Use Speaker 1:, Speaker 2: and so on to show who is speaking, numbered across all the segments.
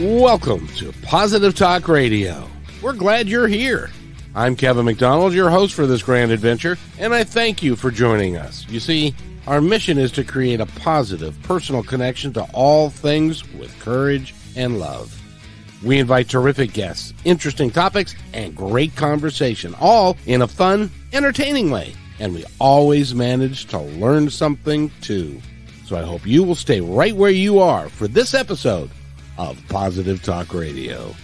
Speaker 1: Welcome to Positive Talk Radio. We're glad you're here. I'm Kevin McDonald, your host for this grand adventure, and I thank you for joining us. You see, our mission is to create a positive, personal connection to all things with courage and love. We invite terrific guests, interesting topics, and great conversation, all in a fun, entertaining way. And we always manage to learn something too. So I hope you will stay right where you are for this episode of Positive Talk Radio.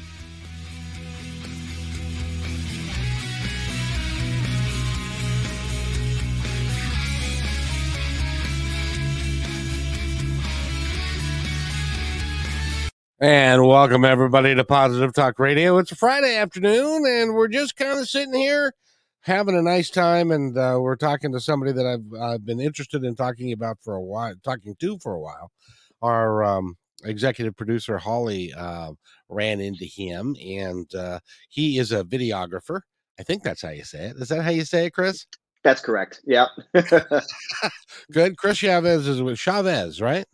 Speaker 1: And welcome everybody to Positive Talk Radio. It's a Friday afternoon, and we're just kind of sitting here having a nice time. And uh, we're talking to somebody that I've uh, been interested in talking about for a while, talking to for a while. Our um, executive producer Holly uh, ran into him, and uh, he is a videographer. I think that's how you say it. Is that how you say it, Chris?
Speaker 2: That's correct. Yeah.
Speaker 1: Good. Chris Chavez is with Chavez, right?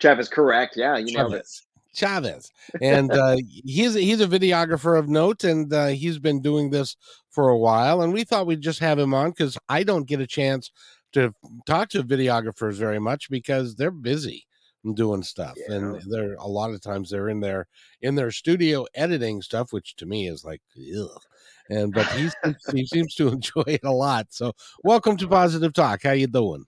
Speaker 2: Chavez, correct. Yeah, you know it.
Speaker 1: Chavez, and uh, he's he's a videographer of note, and uh, he's been doing this for a while. And we thought we'd just have him on because I don't get a chance to talk to videographers very much because they're busy doing stuff, yeah. and they're a lot of times they're in their in their studio editing stuff, which to me is like, ugh. And but he he seems to enjoy it a lot. So welcome to Positive Talk. How you doing?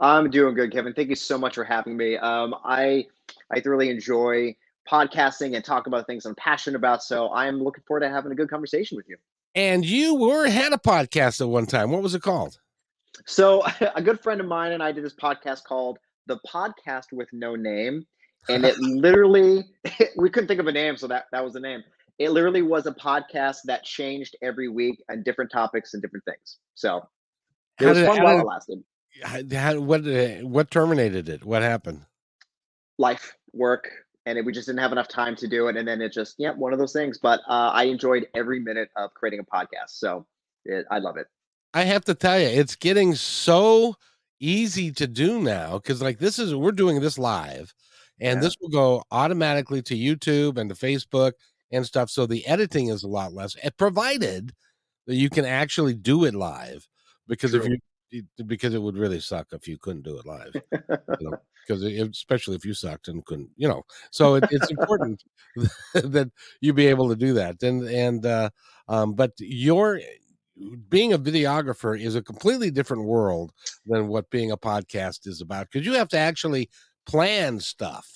Speaker 2: I'm doing good, Kevin. Thank you so much for having me. Um, I I thoroughly enjoy podcasting and talk about things I'm passionate about. So I'm looking forward to having a good conversation with you.
Speaker 1: And you were had a podcast at one time. What was it called?
Speaker 2: So a good friend of mine and I did this podcast called The Podcast with No Name. And it literally we couldn't think of a name, so that, that was the name. It literally was a podcast that changed every week and different topics and different things. So it how was did, fun while it lasted.
Speaker 1: How, what uh, what terminated it? What happened?
Speaker 2: Life, work, and it, we just didn't have enough time to do it. And then it just, yeah, one of those things. But uh, I enjoyed every minute of creating a podcast, so it, I love it.
Speaker 1: I have to tell you, it's getting so easy to do now because, like, this is we're doing this live, and yeah. this will go automatically to YouTube and to Facebook and stuff. So the editing is a lot less, eh, provided that you can actually do it live. Because True. if you because it would really suck if you couldn't do it live. you know, because especially if you sucked and couldn't, you know. So it, it's important that you be able to do that. And and uh, um, but your being a videographer is a completely different world than what being a podcast is about because you have to actually plan stuff.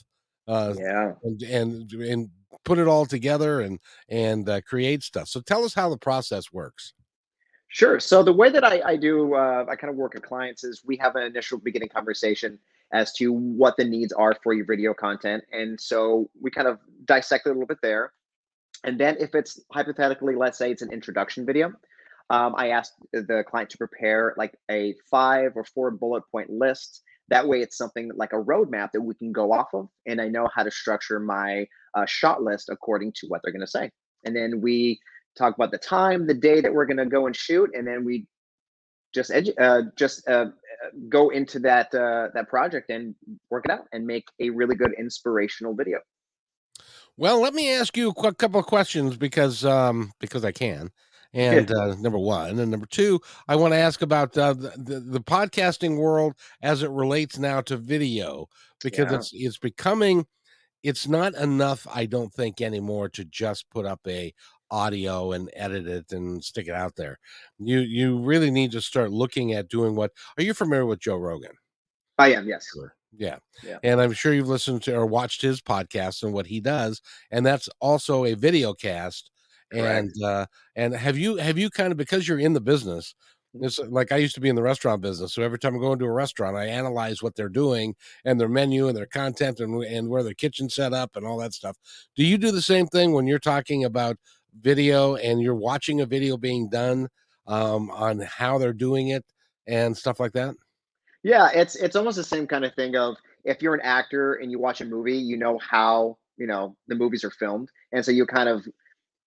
Speaker 2: Uh, yeah,
Speaker 1: and, and and put it all together and and uh, create stuff. So tell us how the process works.
Speaker 2: Sure. So the way that I, I do, uh, I kind of work with clients is we have an initial beginning conversation as to what the needs are for your video content. And so we kind of dissect it a little bit there. And then if it's hypothetically, let's say it's an introduction video, um, I ask the client to prepare like a five or four bullet point list. That way, it's something like a roadmap that we can go off of, and I know how to structure my uh, shot list according to what they're going to say. And then we talk about the time, the day that we're going to go and shoot, and then we just edu- uh, just uh, go into that uh, that project and work it out and make a really good inspirational video.
Speaker 1: Well, let me ask you a couple of questions because um, because I can. And uh, number one, and number two, I want to ask about uh, the, the, podcasting world as it relates now to video because yeah. it's it's becoming it's not enough i don't think anymore to just put up a audio and edit it and stick it out there. You you really need to start looking at doing what are you familiar with Joe Rogan?
Speaker 2: I am, yes.
Speaker 1: Sure. Yeah. yeah. And I'm sure you've listened to or watched his podcast and what he does. And that's also a video cast. And uh and have you have you kind of because you're in the business, mm-hmm. it's like I used to be in the restaurant business. So every time I go into a restaurant, I analyze what they're doing and their menu and their content and, and where their kitchen set up and all that stuff. Do you do the same thing when you're talking about video and you're watching a video being done um, on how they're doing it and stuff like that?
Speaker 2: Yeah, it's it's almost the same kind of thing of if you're an actor and you watch a movie, you know how, you know, the movies are filmed. And so you kind of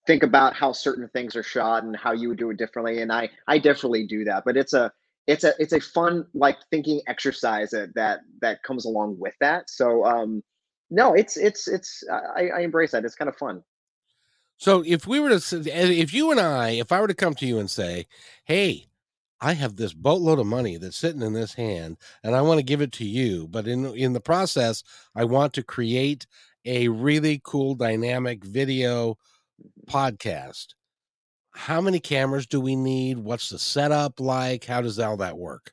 Speaker 2: think about how certain things are shot and how you would do it differently. And I I definitely do that. But it's a it's a it's a fun like thinking exercise that that, that comes along with that. So um no, it's it's it's I, I embrace that. It's kind of fun.
Speaker 1: So if we were to, if you and I, if I were to come to you and say, "Hey, I have this boatload of money that's sitting in this hand, and I want to give it to you, but in in the process, I want to create a really cool dynamic video. Podcast." How many cameras do we need? What's the setup like? How does all that work?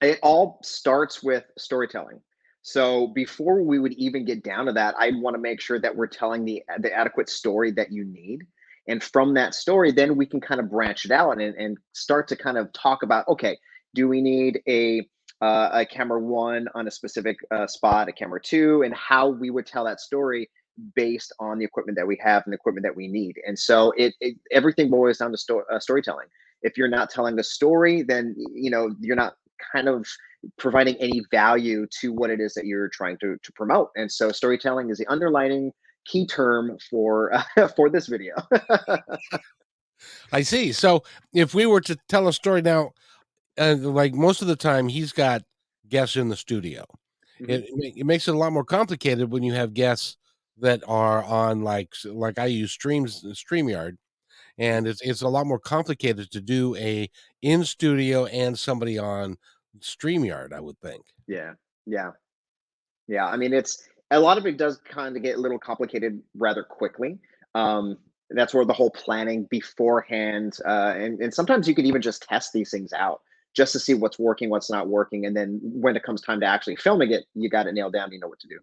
Speaker 2: It all starts with storytelling. So before we would even get down to that, I'd want to make sure that we're telling the the adequate story that you need. And from that story, then we can kind of branch it out and, and start to kind of talk about, okay, do we need a uh, a camera one on a specific uh, spot, a camera two, and how we would tell that story based on the equipment that we have and the equipment that we need. And so it, it everything boils down to sto- uh, storytelling. If you're not telling the story, then you know you're not kind of providing any value to what it is that you're trying to, to promote. And so storytelling is the underlining key term for uh, for this video.
Speaker 1: I see. So if we were to tell a story now, uh, like most of the time, he's got guests in the studio. Mm-hmm. It, it makes it a lot more complicated when you have guests that are on like like I use streams StreamYard and it's it's a lot more complicated to do a in studio and somebody on StreamYard, I would think.
Speaker 2: Yeah. Yeah. Yeah. I mean, it's a lot of it does kind of get a little complicated rather quickly. Um, that's where the whole planning beforehand, uh, and, and sometimes you can even just test these things out just to see what's working, what's not working. And then when it comes time to actually filming it, you got it nailed down, you know what to do.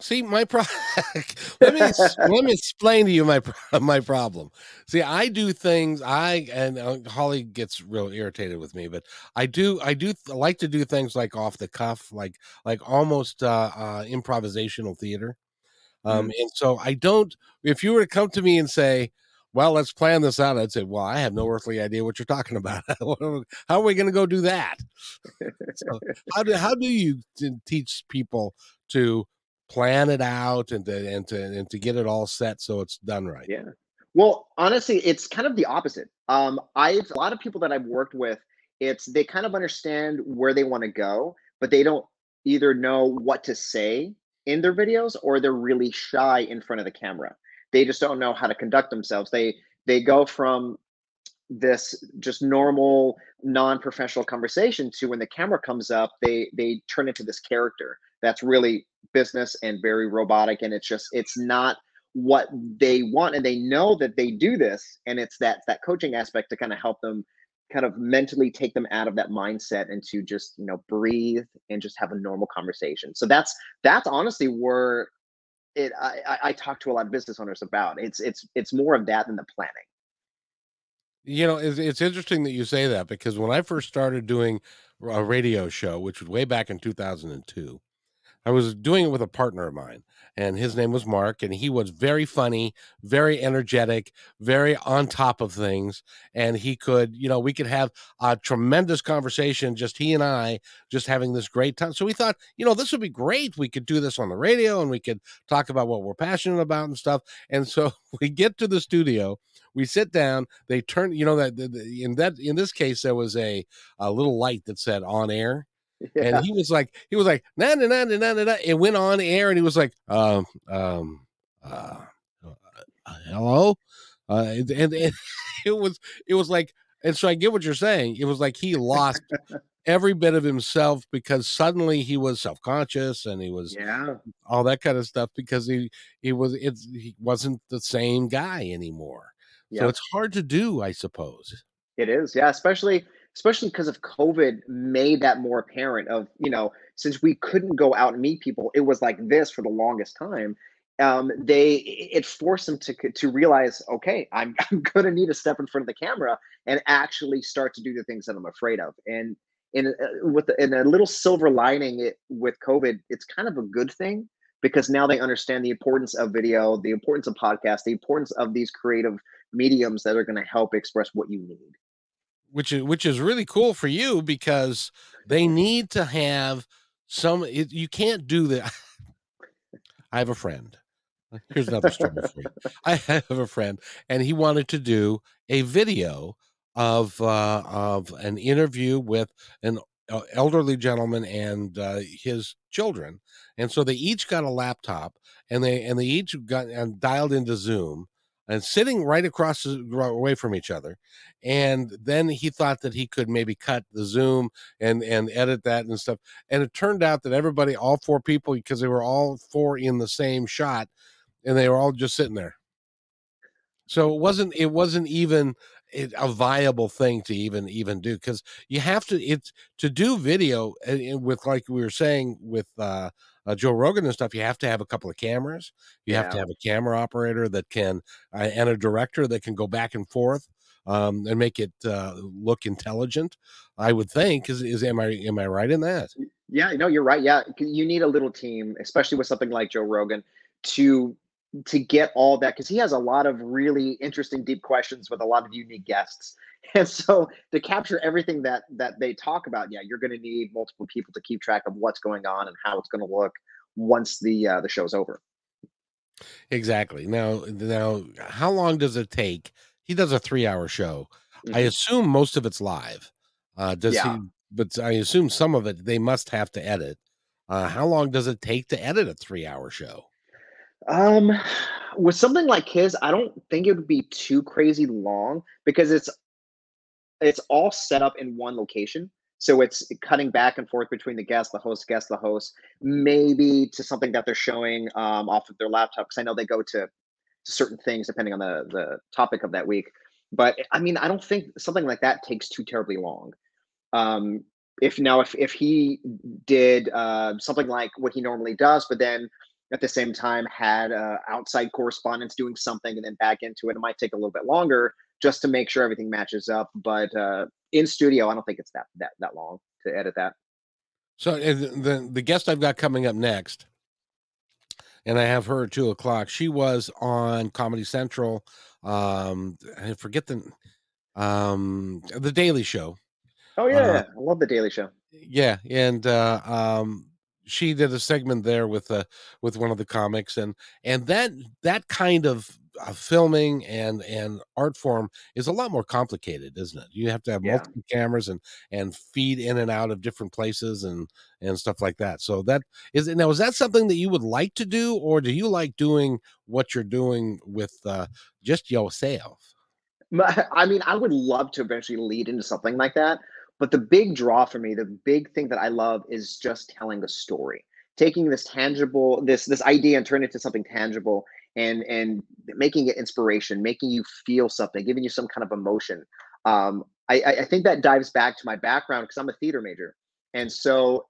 Speaker 1: See my problem. let me let me explain to you my my problem. See, I do things. I and uh, Holly gets real irritated with me, but I do I do th- like to do things like off the cuff, like like almost uh, uh improvisational theater. Um, mm. and so I don't. If you were to come to me and say, "Well, let's plan this out," I'd say, "Well, I have no earthly idea what you're talking about. how are we going to go do that?" so how do how do you teach people to plan it out and to and to and to get it all set so it's done right.
Speaker 2: Yeah. Well, honestly, it's kind of the opposite. Um, I've a lot of people that I've worked with, it's they kind of understand where they want to go, but they don't either know what to say in their videos or they're really shy in front of the camera. They just don't know how to conduct themselves. They they go from this just normal non-professional conversation to when the camera comes up they they turn into this character that's really business and very robotic and it's just it's not what they want and they know that they do this and it's that that coaching aspect to kind of help them kind of mentally take them out of that mindset and to just you know breathe and just have a normal conversation. So that's that's honestly where it I, I talk to a lot of business owners about. It's it's it's more of that than the planning.
Speaker 1: You know it's, it's interesting that you say that because when i first started doing a radio show which was way back in 2002 I was doing it with a partner of mine, and his name was Mark, and he was very funny, very energetic, very on top of things. And he could, you know, we could have a tremendous conversation, just he and I, just having this great time. So we thought, you know, this would be great. We could do this on the radio and we could talk about what we're passionate about and stuff. And so we get to the studio, we sit down, they turn, you know, that in that in this case, there was a, a little light that said on air yeah. and he was like, he was like, na na na na na na. It went on air, and he was like, um, um, uh, uh hello, uh, and, and, and it was, it was like, and so I get what you're saying. It was like he lost every bit of himself because suddenly he was self conscious and he was
Speaker 2: yeah
Speaker 1: all that kind of stuff because he he was it's he wasn't the same guy anymore. So it's hard to do, I suppose.
Speaker 2: It is, yeah, especially especially because of COVID, made that more apparent. Of you know, since we couldn't go out and meet people, it was like this for the longest time. Um, they it forced them to to realize, okay, I'm I'm gonna need to step in front of the camera and actually start to do the things that I'm afraid of. And in uh, with in a little silver lining, it with COVID, it's kind of a good thing because now they understand the importance of video, the importance of podcast, the importance of these creative mediums that are going to help express what you need
Speaker 1: which is which is really cool for you because they need to have some it, you can't do that i have a friend. Here's another story for you. I have a friend and he wanted to do a video of uh of an interview with an elderly gentleman and uh, his children, and so they each got a laptop, and they and they each got and dialed into Zoom, and sitting right across away from each other and then he thought that he could maybe cut the zoom and and edit that and stuff and it turned out that everybody all four people because they were all four in the same shot and they were all just sitting there. So it wasn't it wasn't even a viable thing to even even do because you have to it's to do video with like we were saying with uh uh, Joe Rogan and stuff, you have to have a couple of cameras. You yeah. have to have a camera operator that can, uh, and a director that can go back and forth um, and make it uh, look intelligent. I would think is is am I am I right in that?
Speaker 2: Yeah, no, you're right. Yeah, you need a little team, especially with something like Joe Rogan, to to get all that because he has a lot of really interesting, deep questions with a lot of unique guests. And so to capture everything that that they talk about, yeah, you're going to need multiple people to keep track of what's going on and how it's going to look once the uh, the show's over.
Speaker 1: Exactly. Now, now, how long does it take? He does a three-hour show. Mm-hmm. I assume most of it's live. Uh, does yeah. he? But I assume some of it they must have to edit. Uh, how long does it take to edit a three-hour show?
Speaker 2: Um, with something like his, I don't think it would be too crazy long because it's it's all set up in one location. So it's cutting back and forth between the guest, the host, guest, the host, maybe to something that they're showing um, off of their laptop. Because I know they go to, certain things depending on the the topic of that week. But I mean, I don't think something like that takes too terribly long. Um, if now if if he did uh, something like what he normally does, but then at the same time had uh, outside correspondents doing something and then back into it. It might take a little bit longer just to make sure everything matches up. But uh, in studio, I don't think it's that that that long to edit that.
Speaker 1: So the the guest I've got coming up next, and I have her at two o'clock. She was on Comedy Central. Um, I forget the um the Daily Show.
Speaker 2: Oh yeah, uh, I love the Daily Show.
Speaker 1: Yeah, and uh, um, she did a segment there with uh with one of the comics and and that that kind of uh, filming and and art form is a lot more complicated isn't it? You have to have yeah. multiple cameras and and feed in and out of different places and and stuff like that. So that is now is that something that you would like to do or do you like doing what you're doing with uh just yourself?
Speaker 2: I mean i would love to eventually lead into something like that but the big draw for me, the big thing that I love is just telling a story, taking this tangible, this this idea and turn it into something tangible and and making it inspiration, making you feel something, giving you some kind of emotion. Um, I, I think that dives back to my background because I'm a theater major. And so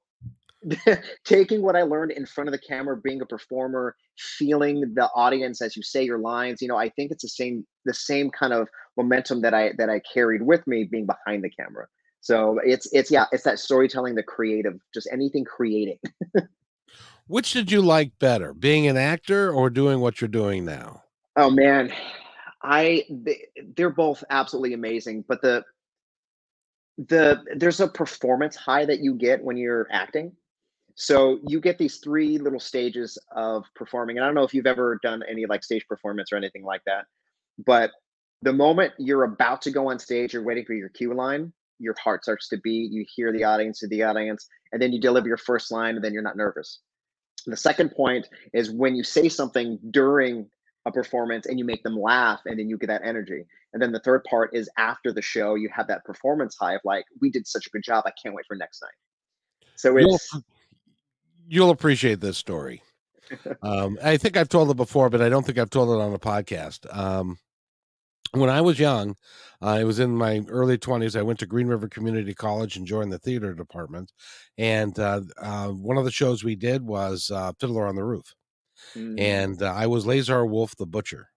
Speaker 2: taking what I learned in front of the camera, being a performer, feeling the audience as you say your lines, you know, I think it's the same the same kind of momentum that I that I carried with me being behind the camera. So it's it's yeah, it's that storytelling, the creative, just anything creating.
Speaker 1: Which did you like better, being an actor or doing what you're doing now?
Speaker 2: Oh man, I they, they're both absolutely amazing, but the the there's a performance high that you get when you're acting. So you get these three little stages of performing, and I don't know if you've ever done any like stage performance or anything like that, but the moment you're about to go on stage, you're waiting for your cue line your heart starts to beat. You hear the audience to the audience, and then you deliver your first line, and then you're not nervous. The second point is when you say something during a performance and you make them laugh, and then you get that energy. And then the third part is after the show, you have that performance high of like, we did such a good job. I can't wait for next night. So it's
Speaker 1: you'll, you'll appreciate this story. um, I think I've told it before, but I don't think I've told it on a podcast. Um, when I was young, uh, I was in my early 20s. I went to Green River Community College and joined the theater department. And uh, uh, one of the shows we did was uh, Fiddler on the Roof. Mm. And uh, I was Lazar Wolf the Butcher.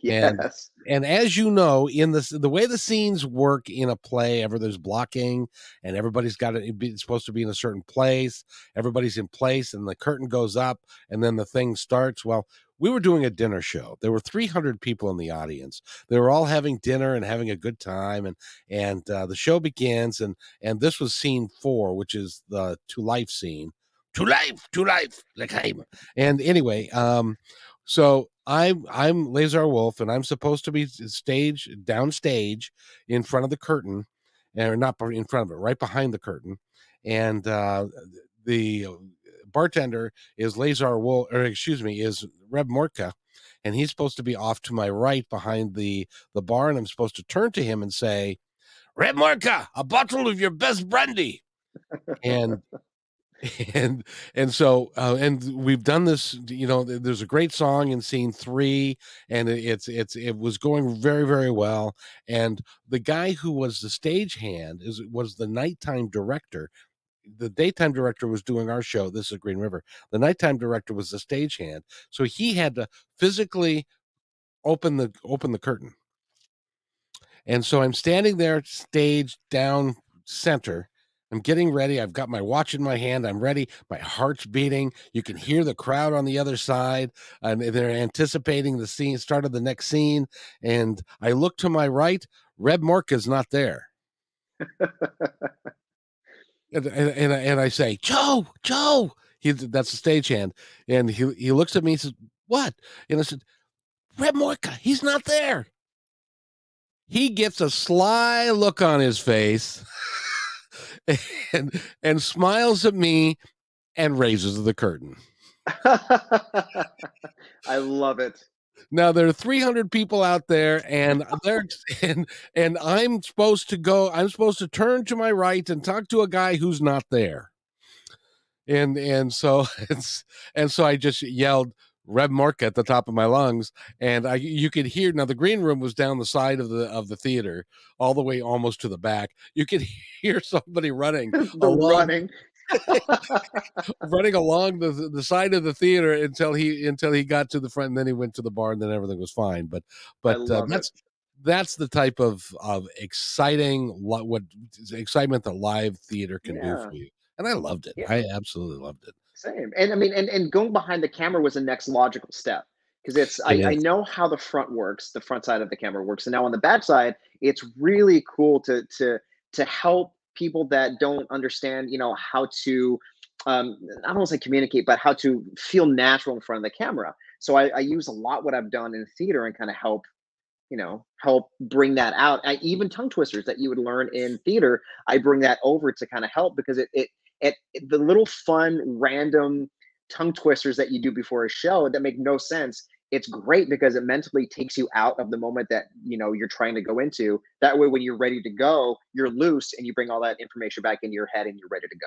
Speaker 1: Yes. And, and as you know, in this the way the scenes work in a play, ever there's blocking, and everybody's got to be supposed to be in a certain place. Everybody's in place, and the curtain goes up, and then the thing starts. Well, we were doing a dinner show. There were 300 people in the audience. They were all having dinner and having a good time, and and uh, the show begins. and And this was scene four, which is the to life scene. To life, to life, like I'm. And anyway, um, so I'm I'm Lazar Wolf, and I'm supposed to be stage downstage in front of the curtain, or not in front of it, right behind the curtain. and uh, the bartender is Lazar Wolf, or excuse me, is Reb Morka, and he's supposed to be off to my right behind the the bar, and I'm supposed to turn to him and say, "Reb Morka, a bottle of your best brandy," and and and so uh, and we've done this you know there's a great song in scene three and it's it's it was going very very well and the guy who was the stage hand is was the nighttime director. The daytime director was doing our show this is green river. The nighttime director was the stage hand so he had to physically open the open the curtain. And so i'm standing there stage down center I'm getting ready. I've got my watch in my hand. I'm ready. My heart's beating. You can hear the crowd on the other side, and they're anticipating the scene, start of the next scene. And I look to my right. Reb Mork is not there. and, and, and, I say, Joe, Joe. He, that's the stagehand. And he, he looks at me and says, What? And I said, Reb Morka, he's not there. He gets a sly look on his face. and and smiles at me and raises the curtain.
Speaker 2: I love it.
Speaker 1: Now there are 300 people out there, and they're and and I'm supposed to go. I'm supposed to turn to my right and talk to a guy who's not there. And and so it's and so I just yelled, Reb Mark at the top of my lungs, and I you could hear now the green room was down the side of the of the theater, all the way almost to the back. You could hear somebody running,
Speaker 2: running,
Speaker 1: running along the the side of the theater until he until he got to the front, and then he went to the bar, and then everything was fine. But but uh, that's it. that's the type of of exciting what excitement that live theater can yeah. do for you, and I loved it. Yeah. I absolutely loved it.
Speaker 2: Same. And I mean, and, and going behind the camera was the next logical step because it's I, I, know how the front works, the front side of the camera works, and now on the back side, it's really cool to to to help people that don't understand, you know, how to um, I don't want to say communicate, but how to feel natural in front of the camera. So I, I use a lot what I've done in theater and kind of help, you know, help bring that out. I, even tongue twisters that you would learn in theater, I bring that over to kind of help because it it at the little fun random tongue twisters that you do before a show that make no sense it's great because it mentally takes you out of the moment that you know you're trying to go into. That way when you're ready to go you're loose and you bring all that information back into your head and you're ready to go.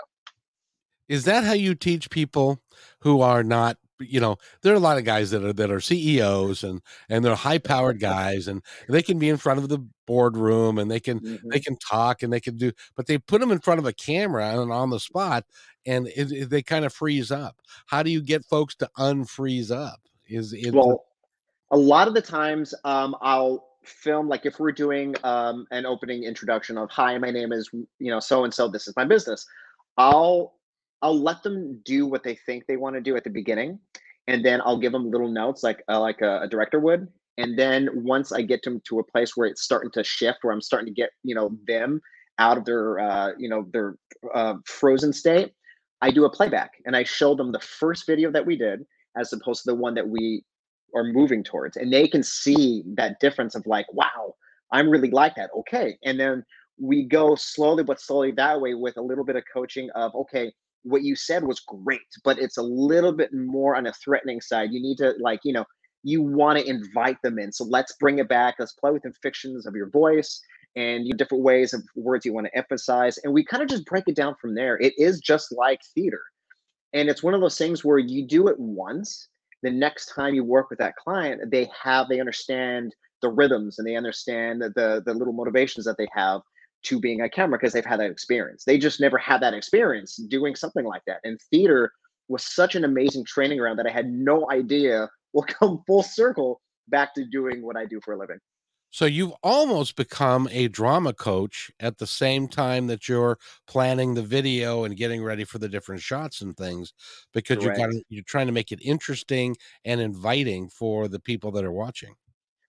Speaker 1: Is that how you teach people who are not you know there are a lot of guys that are that are ceos and and they're high powered guys and they can be in front of the boardroom and they can mm-hmm. they can talk and they can do but they put them in front of a camera and on the spot and it, it, they kind of freeze up how do you get folks to unfreeze up is it
Speaker 2: well a lot of the times um i'll film like if we're doing um an opening introduction of hi my name is you know so and so this is my business i'll I'll let them do what they think they want to do at the beginning, and then I'll give them little notes like uh, like a, a, director would. And then once I get them to a place where it's starting to shift, where I'm starting to get you know them out of their uh, you know their uh, frozen state, I do a playback and I show them the first video that we did as opposed to the one that we are moving towards, and they can see that difference of like, wow, I'm really like that. Okay, and then we go slowly but slowly that way with a little bit of coaching of okay what you said was great, but it's a little bit more on a threatening side. You need to like, you know, you want to invite them in. So let's bring it back. Let's play with the fictions of your voice and different ways of words you want to emphasize. And we kind of just break it down from there. It is just like theater. And it's one of those things where you do it once. The next time you work with that client, they have, they understand the rhythms and they understand the the little motivations that they have to being a camera because they've had that experience. They just never had that experience doing something like that. And theater was such an amazing training ground that I had no idea will come full circle back to doing what I do for a living.
Speaker 1: So you've almost become a drama coach at the same time that you're planning the video and getting ready for the different shots and things because you're you're trying to make it interesting and inviting for the people that are watching.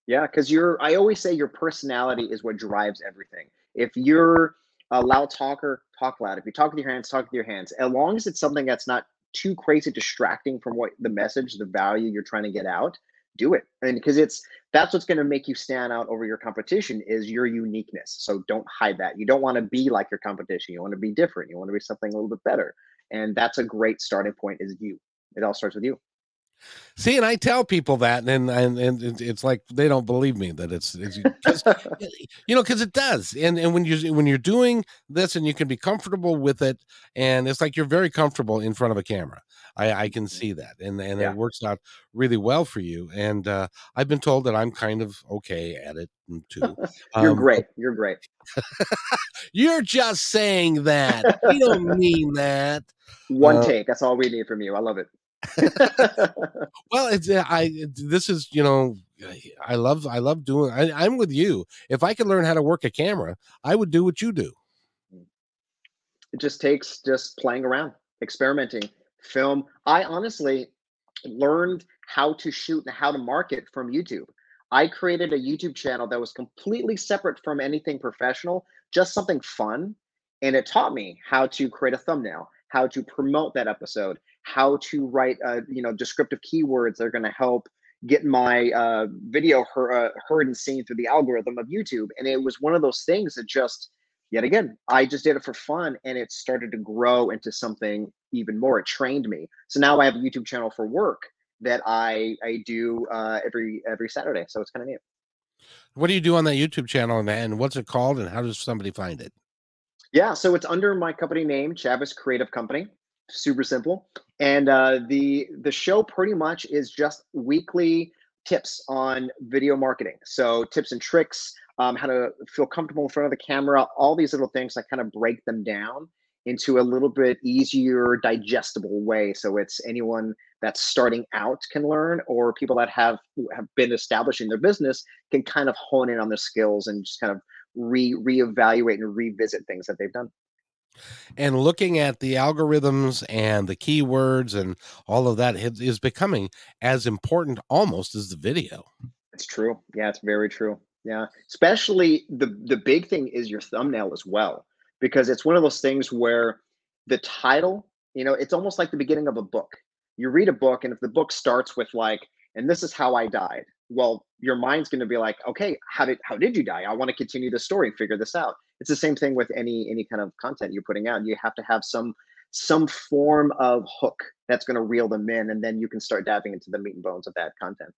Speaker 2: Yeah, because you're I always say your personality is what drives everything. If you're a loud talker, talk loud. If you talk with your hands, talk with your hands. As long as it's something that's not too crazy distracting from what the message, the value you're trying to get out, do it. And because it's that's what's going to make you stand out over your competition is your uniqueness. So don't hide that. You don't want to be like your competition. You want to be different. You want to be something a little bit better. And that's a great starting point is you. It all starts with you.
Speaker 1: See, and I tell people that, and and, and it's like they don't believe me that it's, it's you know because it does, and and when you when you're doing this and you can be comfortable with it, and it's like you're very comfortable in front of a camera. I, I can mm-hmm. see that, and and yeah. it works out really well for you. And uh, I've been told that I'm kind of okay at it too.
Speaker 2: you're um, great. You're great.
Speaker 1: you're just saying that. you don't mean that.
Speaker 2: One uh, take. That's all we need from you. I love it.
Speaker 1: well, it's I. This is you know, I love I love doing. I, I'm with you. If I could learn how to work a camera, I would do what you do.
Speaker 2: It just takes just playing around, experimenting, film. I honestly learned how to shoot and how to market from YouTube. I created a YouTube channel that was completely separate from anything professional, just something fun. And it taught me how to create a thumbnail, how to promote that episode, how to write, uh, you know, descriptive keywords that are going to help get my uh, video uh, heard and seen through the algorithm of YouTube. And it was one of those things that just, yet again, I just did it for fun, and it started to grow into something even more. It trained me. So now I have a YouTube channel for work that I I do uh, every every Saturday. So it's kind of neat.
Speaker 1: What do you do on that YouTube channel, and what's it called, and how does somebody find it?
Speaker 2: Yeah, so it's under my company name, Chavez Creative Company super simple. And uh, the the show pretty much is just weekly tips on video marketing. So tips and tricks, um, how to feel comfortable in front of the camera, all these little things. I kind of break them down into a little bit easier, digestible way. So it's anyone that's starting out can learn, or people that have have been establishing their business can kind of hone in on their skills and just kind of re reevaluate and revisit things that they've done
Speaker 1: and looking at the algorithms and the keywords and all of that is becoming as important almost as the video.
Speaker 2: It's true. Yeah it's very true. Yeah especially the the big thing is your thumbnail as well because it's one of those things where the title you know it's almost like the beginning of a book. You read a book and if the book starts with like and this is how i died well your mind's going to be like okay how did how did you die i want to continue the story and figure this out it's the same thing with any any kind of content you're putting out you have to have some some form of hook that's going to reel them in and then you can start diving into the meat and bones of that content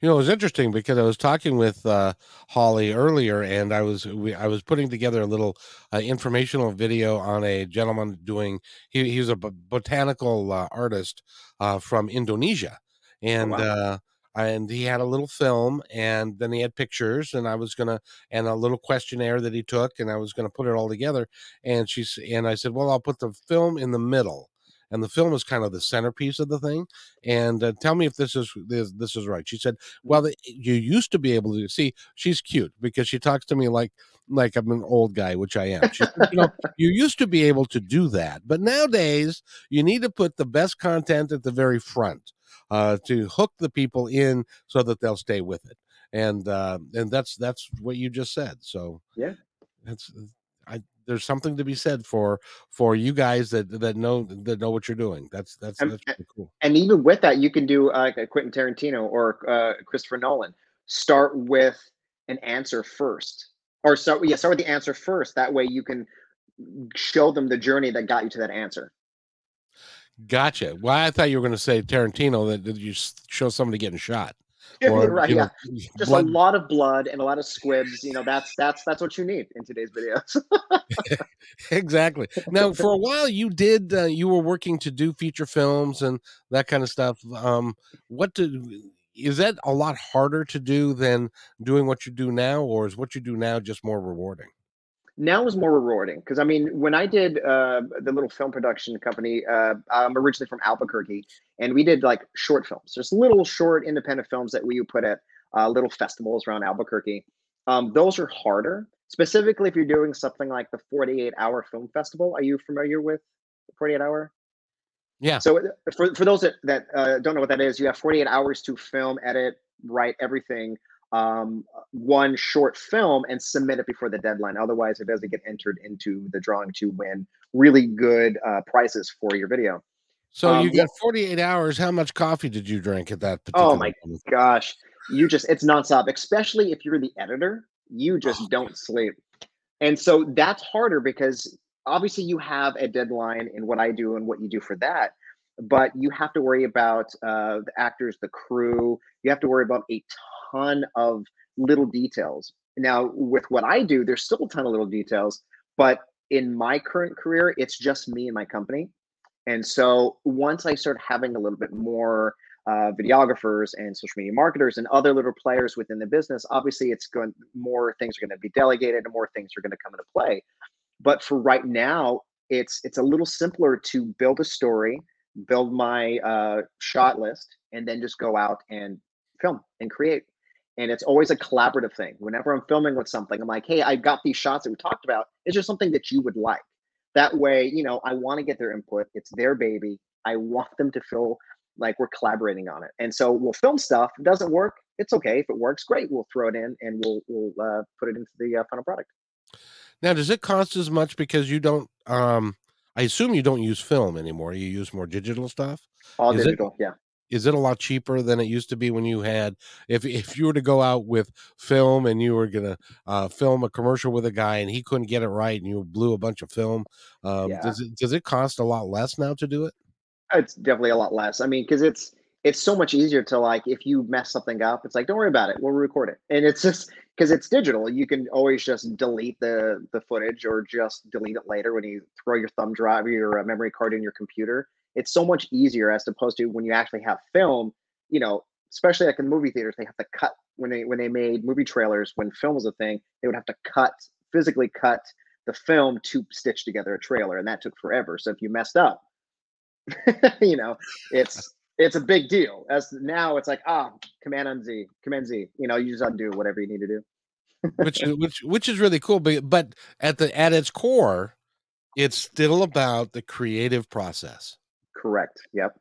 Speaker 1: you know, it was interesting because I was talking with uh, Holly earlier, and I was we, I was putting together a little uh, informational video on a gentleman doing. He he was a botanical uh, artist uh, from Indonesia, oh, and oh, wow. And he had a little film and then he had pictures and i was gonna and a little questionnaire that he took and i was gonna put it all together and she's and i said well i'll put the film in the middle. And the film is kind of the centerpiece of the thing and uh, tell me if this is this, this is right. She said well the, you used to be able to see she's cute because she talks to me like like i'm an old guy which i am. She, you know you used to be able to do that but nowadays you need to put the best content at the very front uh, to hook the people in so that they'll stay with it. And uh, and that's that's what you just said. So
Speaker 2: yeah,
Speaker 1: that's I, there's something to be said for for you guys that that know that know what you're doing. That's that's,
Speaker 2: and,
Speaker 1: that's
Speaker 2: really cool. And even with that, you can do uh, Quentin Tarantino or uh, Christopher Nolan. Start with an answer first, or start yeah, start with the answer first. That way, you can show them the journey that got you to that answer.
Speaker 1: Gotcha. Well, I thought you were going to say Tarantino that, that you show somebody getting shot.
Speaker 2: Or, right, yeah. Know, Just blood. a lot of blood and a lot of squibs. You know, that's that's that's what you need in today's videos.
Speaker 1: exactly. Now, for a while, you did uh, you were working to do feature films and that kind of stuff. Um, what did is that a lot harder to do than doing what you do now, or is what you do now just more rewarding?
Speaker 2: Now is more rewarding because I mean, when I did uh, the little film production company, uh, I'm originally from Albuquerque, and we did like short films, just little short independent films that we would put at uh, little festivals around Albuquerque. Um, those are harder, specifically if you're doing something like the 48 hour film festival. Are you familiar with 48 hour?
Speaker 1: Yeah.
Speaker 2: So for, for those that, that uh, don't know what that is, you have 48 hours to film, edit, write everything um, one short film and submit it before the deadline. Otherwise, it doesn't get entered into the drawing to win really good uh, prizes for your video.
Speaker 1: So um, you got 48 hours. How much coffee did you drink at that
Speaker 2: Oh my moment? gosh. You just it's nonstop, especially if you're the editor, you just oh. don't sleep. And so that's harder because obviously you have a deadline in what I do and what you do for that, but you have to worry about uh, the actors, the crew. You have to worry about a ton of little details. Now, with what I do, there's still a ton of little details, but in my current career, it's just me and my company. And so once I start having a little bit more uh, videographers and social media marketers and other little players within the business, obviously it's going more things are going to be delegated and more things are going to come into play. But for right now, it's it's a little simpler to build a story, build my uh, shot list, and then just go out and film and create. And it's always a collaborative thing. Whenever I'm filming with something, I'm like, hey, I got these shots that we talked about. Is there something that you would like? That way, you know, I want to get their input. It's their baby. I want them to feel like we're collaborating on it. And so we'll film stuff. If it doesn't work, it's okay. If it works, great. We'll throw it in and we'll we'll uh, put it into the uh, final product.
Speaker 1: Now, does it cost as much because you don't? um I assume you don't use film anymore. You use more digital stuff.
Speaker 2: All is digital,
Speaker 1: it,
Speaker 2: yeah
Speaker 1: is it a lot cheaper than it used to be when you had if if you were to go out with film and you were gonna uh, film a commercial with a guy and he couldn't get it right and you blew a bunch of film um, yeah. does it does it cost a lot less now to do it?
Speaker 2: It's definitely a lot less. I mean because it's it's so much easier to like if you mess something up it's like don't worry about it we'll record it. And it's just because it's digital you can always just delete the the footage or just delete it later when you throw your thumb drive or your uh, memory card in your computer it's so much easier as opposed to when you actually have film you know especially like in movie theaters they have to cut when they when they made movie trailers when film was a thing they would have to cut physically cut the film to stitch together a trailer and that took forever. So if you messed up you know it's it's a big deal. As now it's like ah command on z command z you know you just undo whatever you need to do.
Speaker 1: Which is which which is really cool but, but at the at its core it's still about the creative process
Speaker 2: Correct. Yep.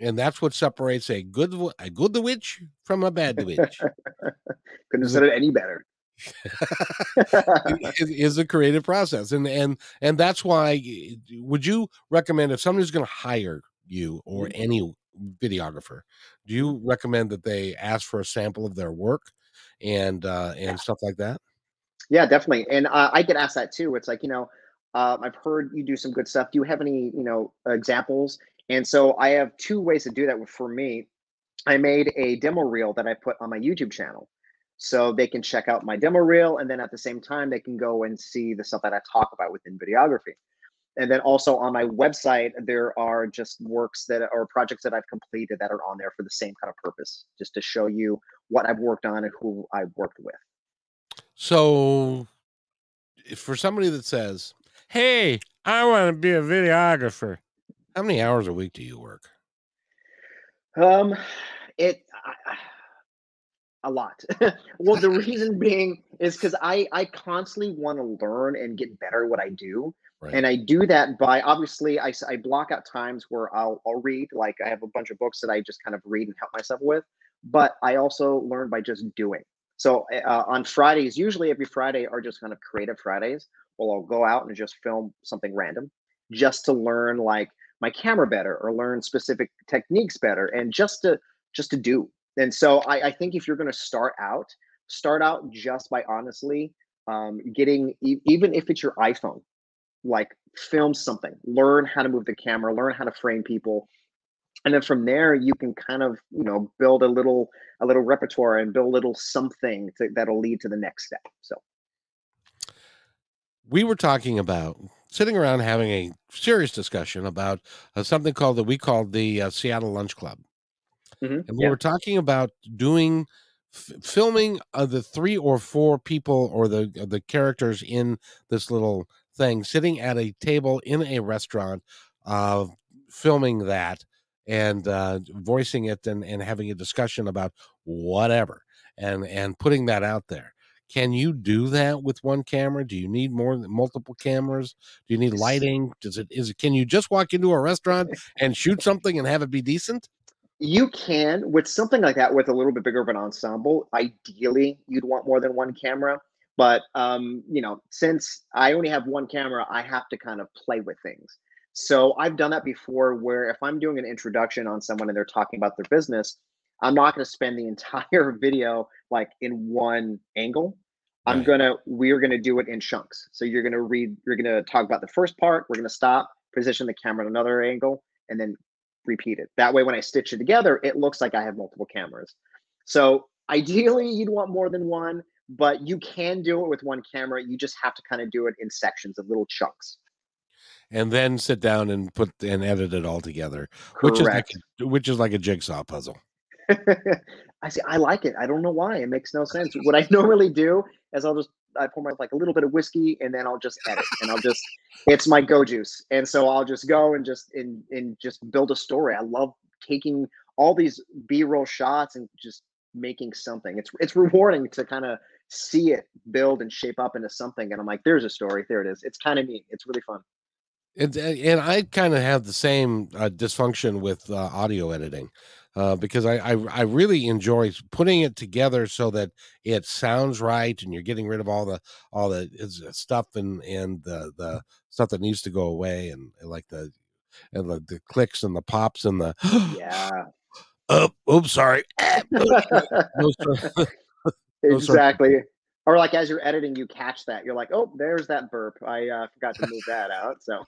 Speaker 1: And that's what separates a good a good witch from a bad witch.
Speaker 2: Couldn't have said it any better.
Speaker 1: is, is a creative process, and and and that's why. Would you recommend if somebody's going to hire you or mm-hmm. any videographer, do you recommend that they ask for a sample of their work and uh, and yeah. stuff like that?
Speaker 2: Yeah, definitely. And uh, I get asked that too. It's like you know, uh, I've heard you do some good stuff. Do you have any, you know, examples? And so I have two ways to do that. For me, I made a demo reel that I put on my YouTube channel, so they can check out my demo reel, and then at the same time they can go and see the stuff that I talk about within videography. And then also on my website, there are just works that are projects that I've completed that are on there for the same kind of purpose, just to show you what I've worked on and who I've worked with.
Speaker 1: So, for somebody that says, Hey, I want to be a videographer. How many hours a week do you work?
Speaker 2: Um, it a lot. well, the reason being is because I I constantly want to learn and get better at what I do, right. and I do that by obviously I I block out times where I'll I'll read like I have a bunch of books that I just kind of read and help myself with, but I also learn by just doing. So uh, on Fridays, usually every Friday are just kind of creative Fridays well, I'll go out and just film something random just to learn like my camera better or learn specific techniques better and just to just to do. And so I, I think if you're going to start out, start out just by honestly um, getting even if it's your iPhone, like film something, learn how to move the camera, learn how to frame people, and then from there you can kind of you know build a little a little repertoire and build a little something to, that'll lead to the next step. So
Speaker 1: we were talking about sitting around having a serious discussion about uh, something called that we called the uh, Seattle Lunch Club, mm-hmm. and we yeah. were talking about doing f- filming uh, the three or four people or the uh, the characters in this little thing sitting at a table in a restaurant, uh, filming that and uh, voicing it and, and having a discussion about whatever and and putting that out there can you do that with one camera? Do you need more than multiple cameras? Do you need lighting? Does it is it can you just walk into a restaurant and shoot something and have it be decent?
Speaker 2: You can with something like that with a little bit bigger of an ensemble. Ideally, you'd want more than one camera. But um, you know, since I only have one camera, I have to kind of play with things. So I've done that before where if I'm doing an introduction on someone and they're talking about their business, I'm not going to spend the entire video like in one angle. I'm gonna we're gonna do it in chunks. So you're gonna read, you're gonna talk about the first part, we're gonna stop, position the camera at another angle, and then repeat it. That way when I stitch it together, it looks like I have multiple cameras. So ideally you'd want more than one, but you can do it with one camera. You just have to kind of do it in sections of little chunks.
Speaker 1: And then sit down and put and edit it all together, which is like which is like a jigsaw puzzle.
Speaker 2: I say I like it. I don't know why. It makes no sense. What I normally do is I'll just I pour my like a little bit of whiskey and then I'll just edit and I'll just it's my go juice. And so I'll just go and just and and just build a story. I love taking all these B-roll shots and just making something. It's it's rewarding to kind of see it build and shape up into something. And I'm like, there's a story. There it is. It's kind of neat. It's really fun.
Speaker 1: And and I kind of have the same uh, dysfunction with uh, audio editing uh, because I, I I really enjoy putting it together so that it sounds right and you're getting rid of all the all the uh, stuff and and the the stuff that needs to go away and, and like the and the, the clicks and the pops and the
Speaker 2: Yeah.
Speaker 1: oh oops sorry those sort- Those sort of-
Speaker 2: exactly. Or like as you're editing, you catch that. You're like, oh, there's that burp. I uh, forgot to move that out. So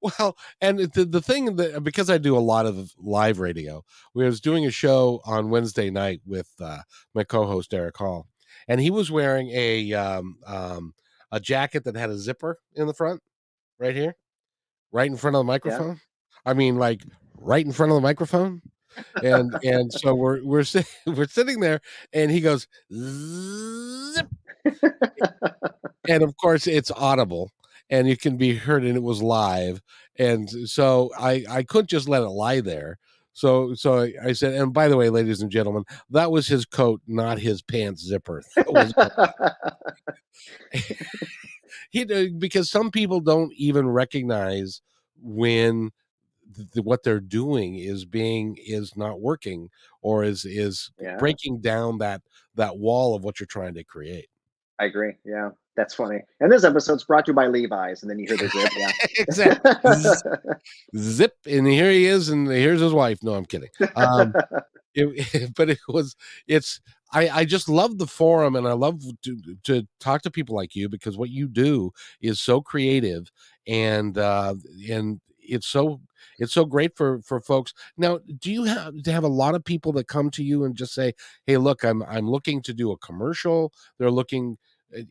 Speaker 1: Well, and the the thing that because I do a lot of live radio, we was doing a show on Wednesday night with uh, my co-host Eric Hall, and he was wearing a um, um, a jacket that had a zipper in the front, right here, right in front of the microphone. I mean, like right in front of the microphone, and and so we're we're we're sitting there, and he goes zip, and of course it's audible and it can be heard and it was live. And so i i couldn't just let it lie there. So so I- said and by the way ladies and gentlemen that was his coat not his pants zipper. He uh, because some people don't even recognize when what they're doing is being is not working or is is
Speaker 2: yeah,
Speaker 1: breaking down that that wall of what you're trying to create
Speaker 2: I agree. Yeah, that's funny. And this episode's brought to you by Levi's, and then you hear the zip. Yeah.
Speaker 1: exactly zip and here he is and here's his wife no i'm kidding um it, but it was it's i i just love the forum and i love to to talk to people like you because what you do is so creative and uh and it's so it's so great for for folks now do you have to have a lot of people that come to you and just say hey look i'm i'm looking to do a commercial they're looking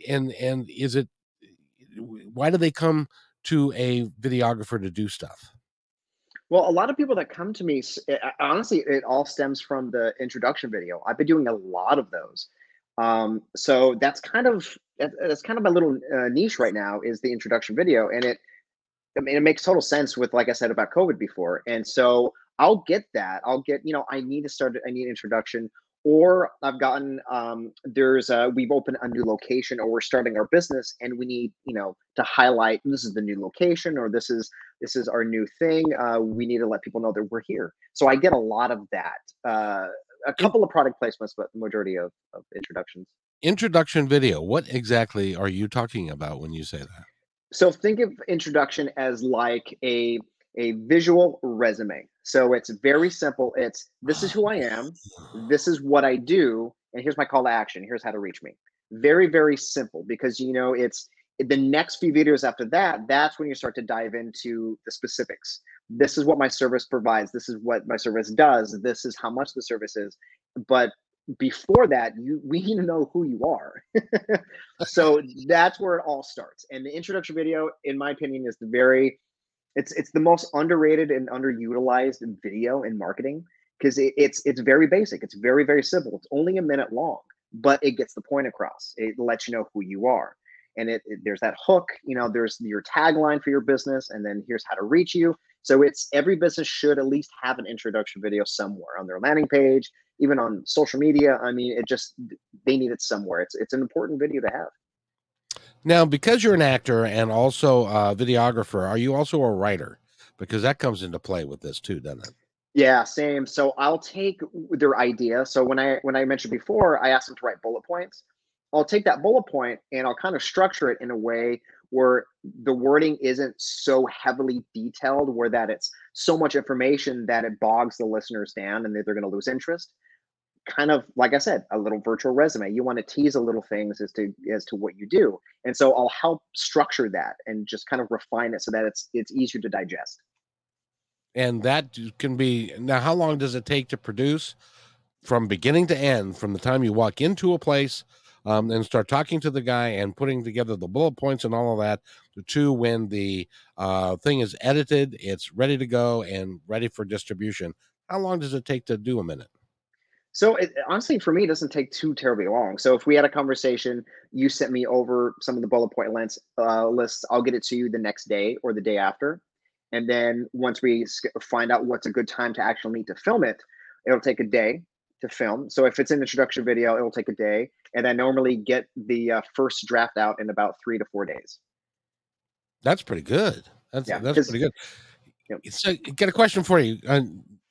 Speaker 1: and and is it why do they come to a videographer to do stuff
Speaker 2: Well, a lot of people that come to me, eh, honestly, it all stems from the introduction video. I've been doing a lot of those. Um, so that's kind of that- that's kind of my little uh, niche right now is the introduction video, and it I mean it makes total sense with like I said about COVID before, and so I'll get that. I'll get you know I need to start. I need an introduction, or I've gotten um, there's a, we've opened a new location, or we're starting our business, and we need you know to highlight this is the new location, or this is this is our new thing. Uh, we need to let people know that we're here. So I get a lot of that. Uh, a couple of product placements, but the majority of, of introductions.
Speaker 1: introduction video what exactly are you talking about when you say that
Speaker 2: So think of introduction as like a a visual resume. So it's very simple. It's this is who I am, this is what I do, and here's my call to action. Here's how to reach me. Very very simple because you know it's the next few videos after that. That's when you start to dive into the specifics. This is what my service provides. This is what my service does. This is how much the service is. But before that, you we need to know who you are. so that's where it all starts. And the introduction video, in my opinion, is the very it's it's the most underrated and underutilized video in marketing because it, it's it's very basic. It's very very simple. It's only a minute long, but it gets the point across. It lets you know who you are, and it, it there's that hook. You know, there's your tagline for your business, and then here's how to reach you. So it's every business should at least have an introduction video somewhere on their landing page, even on social media. I mean, it just they need it somewhere. It's it's an important video to have.
Speaker 1: now because you're an actor and also a videographer are you also a writer because that comes into play with this too doesn't it
Speaker 2: Yeah, same. So I'll take their idea. So when I when I mentioned before, I asked them to write bullet points. I'll take that bullet point and I'll kind of structure it in a way where the wording isn't so heavily detailed where that it's so much information that it bogs the listeners down and they're going to lose interest kind of like i said a little virtual resume. You want to tease a little things as to as to what you do. And so i'll help structure that and just kind of refine it so that it's it's easier to digest.
Speaker 1: And that can be now how long does it take to produce? From beginning to end from the time you walk into a place um, and start talking to the guy and putting together the bullet points and all of that to when the uh, thing is edited it's ready to go and ready for distribution. How long does it take to do a minute
Speaker 2: so it, honestly, for me, it doesn't take too terribly long. So if we had a conversation, you sent me over some of the bullet point lens, uh, lists, I'll get it to you the next day or the day after. And then once we find out what's a good time to actually need to film it, it'll take a day to film. So if it's an introduction video, it'll take a day. And I normally get the uh, first draft out in about three to four days.
Speaker 1: That's pretty good. That's yeah, that's pretty good. Yep. So, get a question for you. Uh,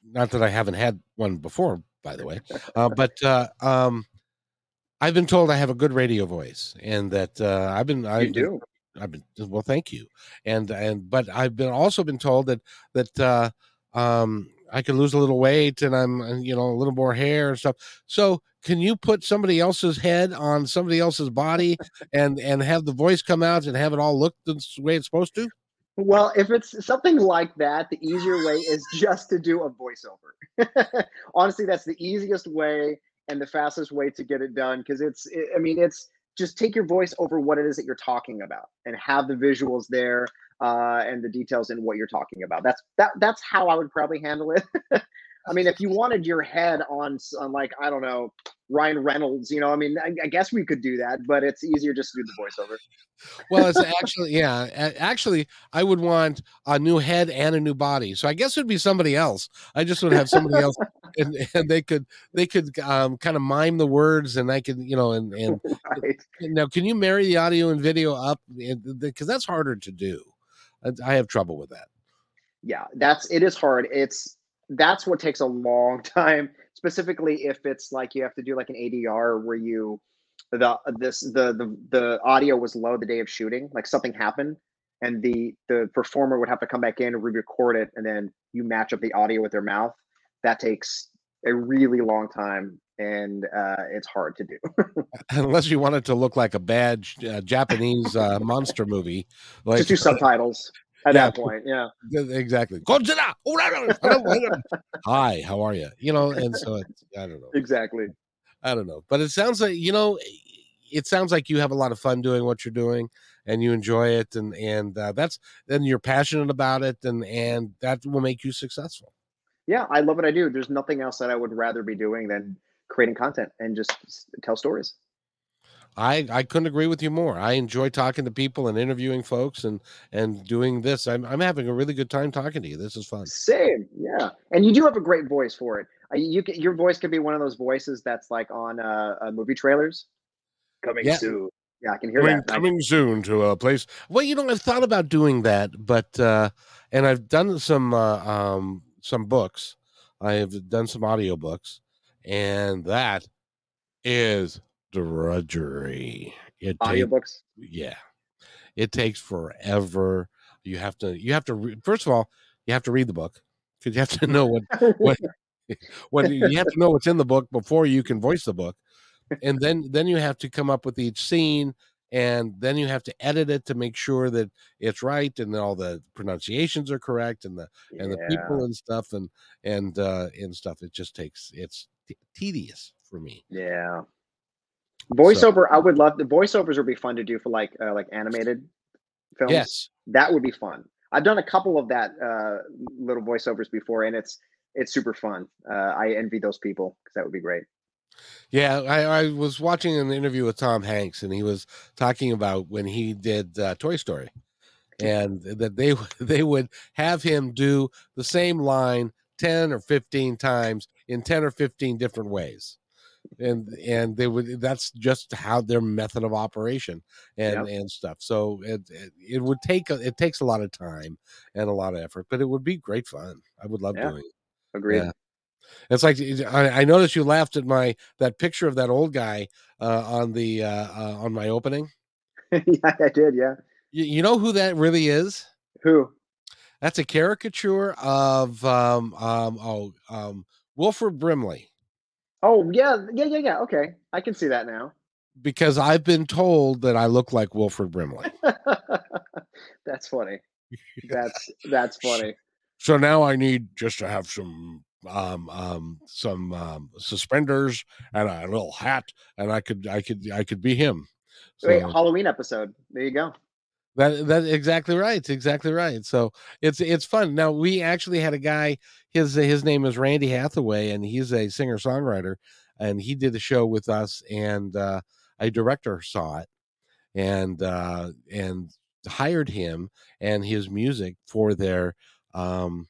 Speaker 1: not that I haven't had one before, by the way. Uh, but uh, um, I've been told I have a good radio voice, and that uh, I've been. I
Speaker 2: do.
Speaker 1: I've been well, thank you, and and but I've been also been told that that uh, um, I could lose a little weight and I'm uh, you know a little more hair and stuff. So can you put somebody else's head on somebody else's body and and have the voice come out and have it all look the way it's supposed to?
Speaker 2: Well, if it's something like that, the easier way is just to do a voiceover. Honestly, that's the easiest way and the fastest way to get it done because it's, it, I mean, it's just take your voice over what it is that you're talking about and have the visuals there uh, and the details in what you're talking about. That's that. That's how I would probably handle it. I mean, if you wanted your head on, on like I don't know Ryan Reynolds, you know, I mean, I, I, guess we could do that, but it's easier just to do the voiceover.
Speaker 1: Well, it's actually yeah, actually, I would want a new head and a new body, so I guess it'd be somebody else. I just would have somebody else, and, and they could they could um, kind of mime the words, and I could you know, and and right. now can you marry the audio and video up because that's harder to do. I have trouble with that.
Speaker 2: Yeah, that's it is hard. It's that's what takes a long time, specifically if it's like you have to do like an ADR where you the this the the the audio was low the day of shooting, like something happened and the the performer would have to come back in and re-record it and then you match up the audio with their mouth. That takes a really long time and uh, it's hard to do.
Speaker 1: Unless you want it to look like a bad uh, Japanese uh, monster movie,
Speaker 2: like just do subtitles at yeah, that point. Yeah,
Speaker 1: exactly. Hi, how are you? You know, and so it's, I don't know
Speaker 2: exactly.
Speaker 1: I don't know, but it sounds like you know, it sounds like you have a lot of fun doing what you're doing, and you enjoy it, and and uh, that's then you're passionate about it, and and that will make you successful.
Speaker 2: Yeah, I love what I do. There's nothing else that I would rather be doing than creating content and just tell stories.
Speaker 1: I I couldn't agree with you more. I enjoy talking to people and interviewing folks and and doing this. I'm I'm having a really good time talking to you. This is fun.
Speaker 2: Same, yeah. And you do have a great voice for it. You can, your voice could be one of those voices that's like on uh, uh movie trailers. Coming yeah. soon. Yeah, I can hear
Speaker 1: coming,
Speaker 2: that.
Speaker 1: Coming soon to a place. Well, you know, I've thought about doing that, but uh and I've done some uh, um some books. I've done some audiobooks and that is drudgery.
Speaker 2: It audiobooks.
Speaker 1: yeah, it takes forever. You have to. You have to. Re- First of all, you have to read the book because you have to know what what what you have to know what's in the book before you can voice the book, and then then you have to come up with each scene and then you have to edit it to make sure that it's right and all the pronunciations are correct and the yeah. and the people and stuff and and uh and stuff it just takes it's t- tedious for me
Speaker 2: yeah voiceover so, i would love the voiceovers would be fun to do for like uh, like animated films.
Speaker 1: Yes.
Speaker 2: That would be fun. I've done a couple of that uh little voiceovers before and it's it's super fun. Uh i envy those people because that would be great.
Speaker 1: Yeah, I, I, was watching an interview with Tom Hanks, and he was talking about when he did uh, Toy Story, and that they they would have him do the same line ten or fifteen times in ten or fifteen different ways, and and they would that's just how their method of operation and yep. and stuff. So it, it, it would take it takes a lot of time and a lot of effort, but it would be great fun. I would love yeah. doing it.
Speaker 2: Agreed. Yeah.
Speaker 1: It's like I, I, noticed you laughed at my that picture of that old guy uh, on the uh, uh, on my opening.
Speaker 2: yeah, I did. Yeah.
Speaker 1: You, you know who that really is?
Speaker 2: Who?
Speaker 1: That's a caricature of um um oh um Wilford Brimley.
Speaker 2: Oh yeah, yeah, yeah, yeah. Okay, I can see that now.
Speaker 1: Because I've been told that I look like Wilford Brimley.
Speaker 2: that's funny. That's that's funny.
Speaker 1: So now I need just to have some um um some um suspenders and a little hat and I could I could I could be him.
Speaker 2: So, Wait, Halloween episode. There you go.
Speaker 1: That that's exactly right. It's exactly right. So it's it's fun. Now we actually had a guy. His his name is Randy Hathaway, and he's a singer songwriter, and he did a show with us. And uh, a director saw it, and uh, and hired him and his music for their um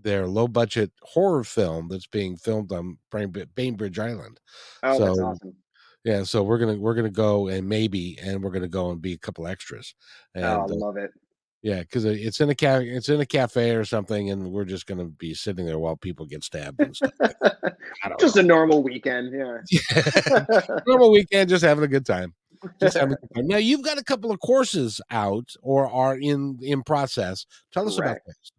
Speaker 1: their low budget horror film that's being filmed on Bainbridge Island.
Speaker 2: Oh, so, that's awesome
Speaker 1: yeah so we're gonna we're gonna go and maybe and we're gonna go and be a couple extras oh, and,
Speaker 2: oh, I love it.
Speaker 1: yeah because it's in a cafe it's in a cafe or something and we're just gonna be sitting there while people get stabbed and stuff like
Speaker 2: just know. a normal weekend yeah.
Speaker 1: Normal weekend just having a good time just having a good time. Now you've got a couple of courses out or are in in process. Tell us Correct. about this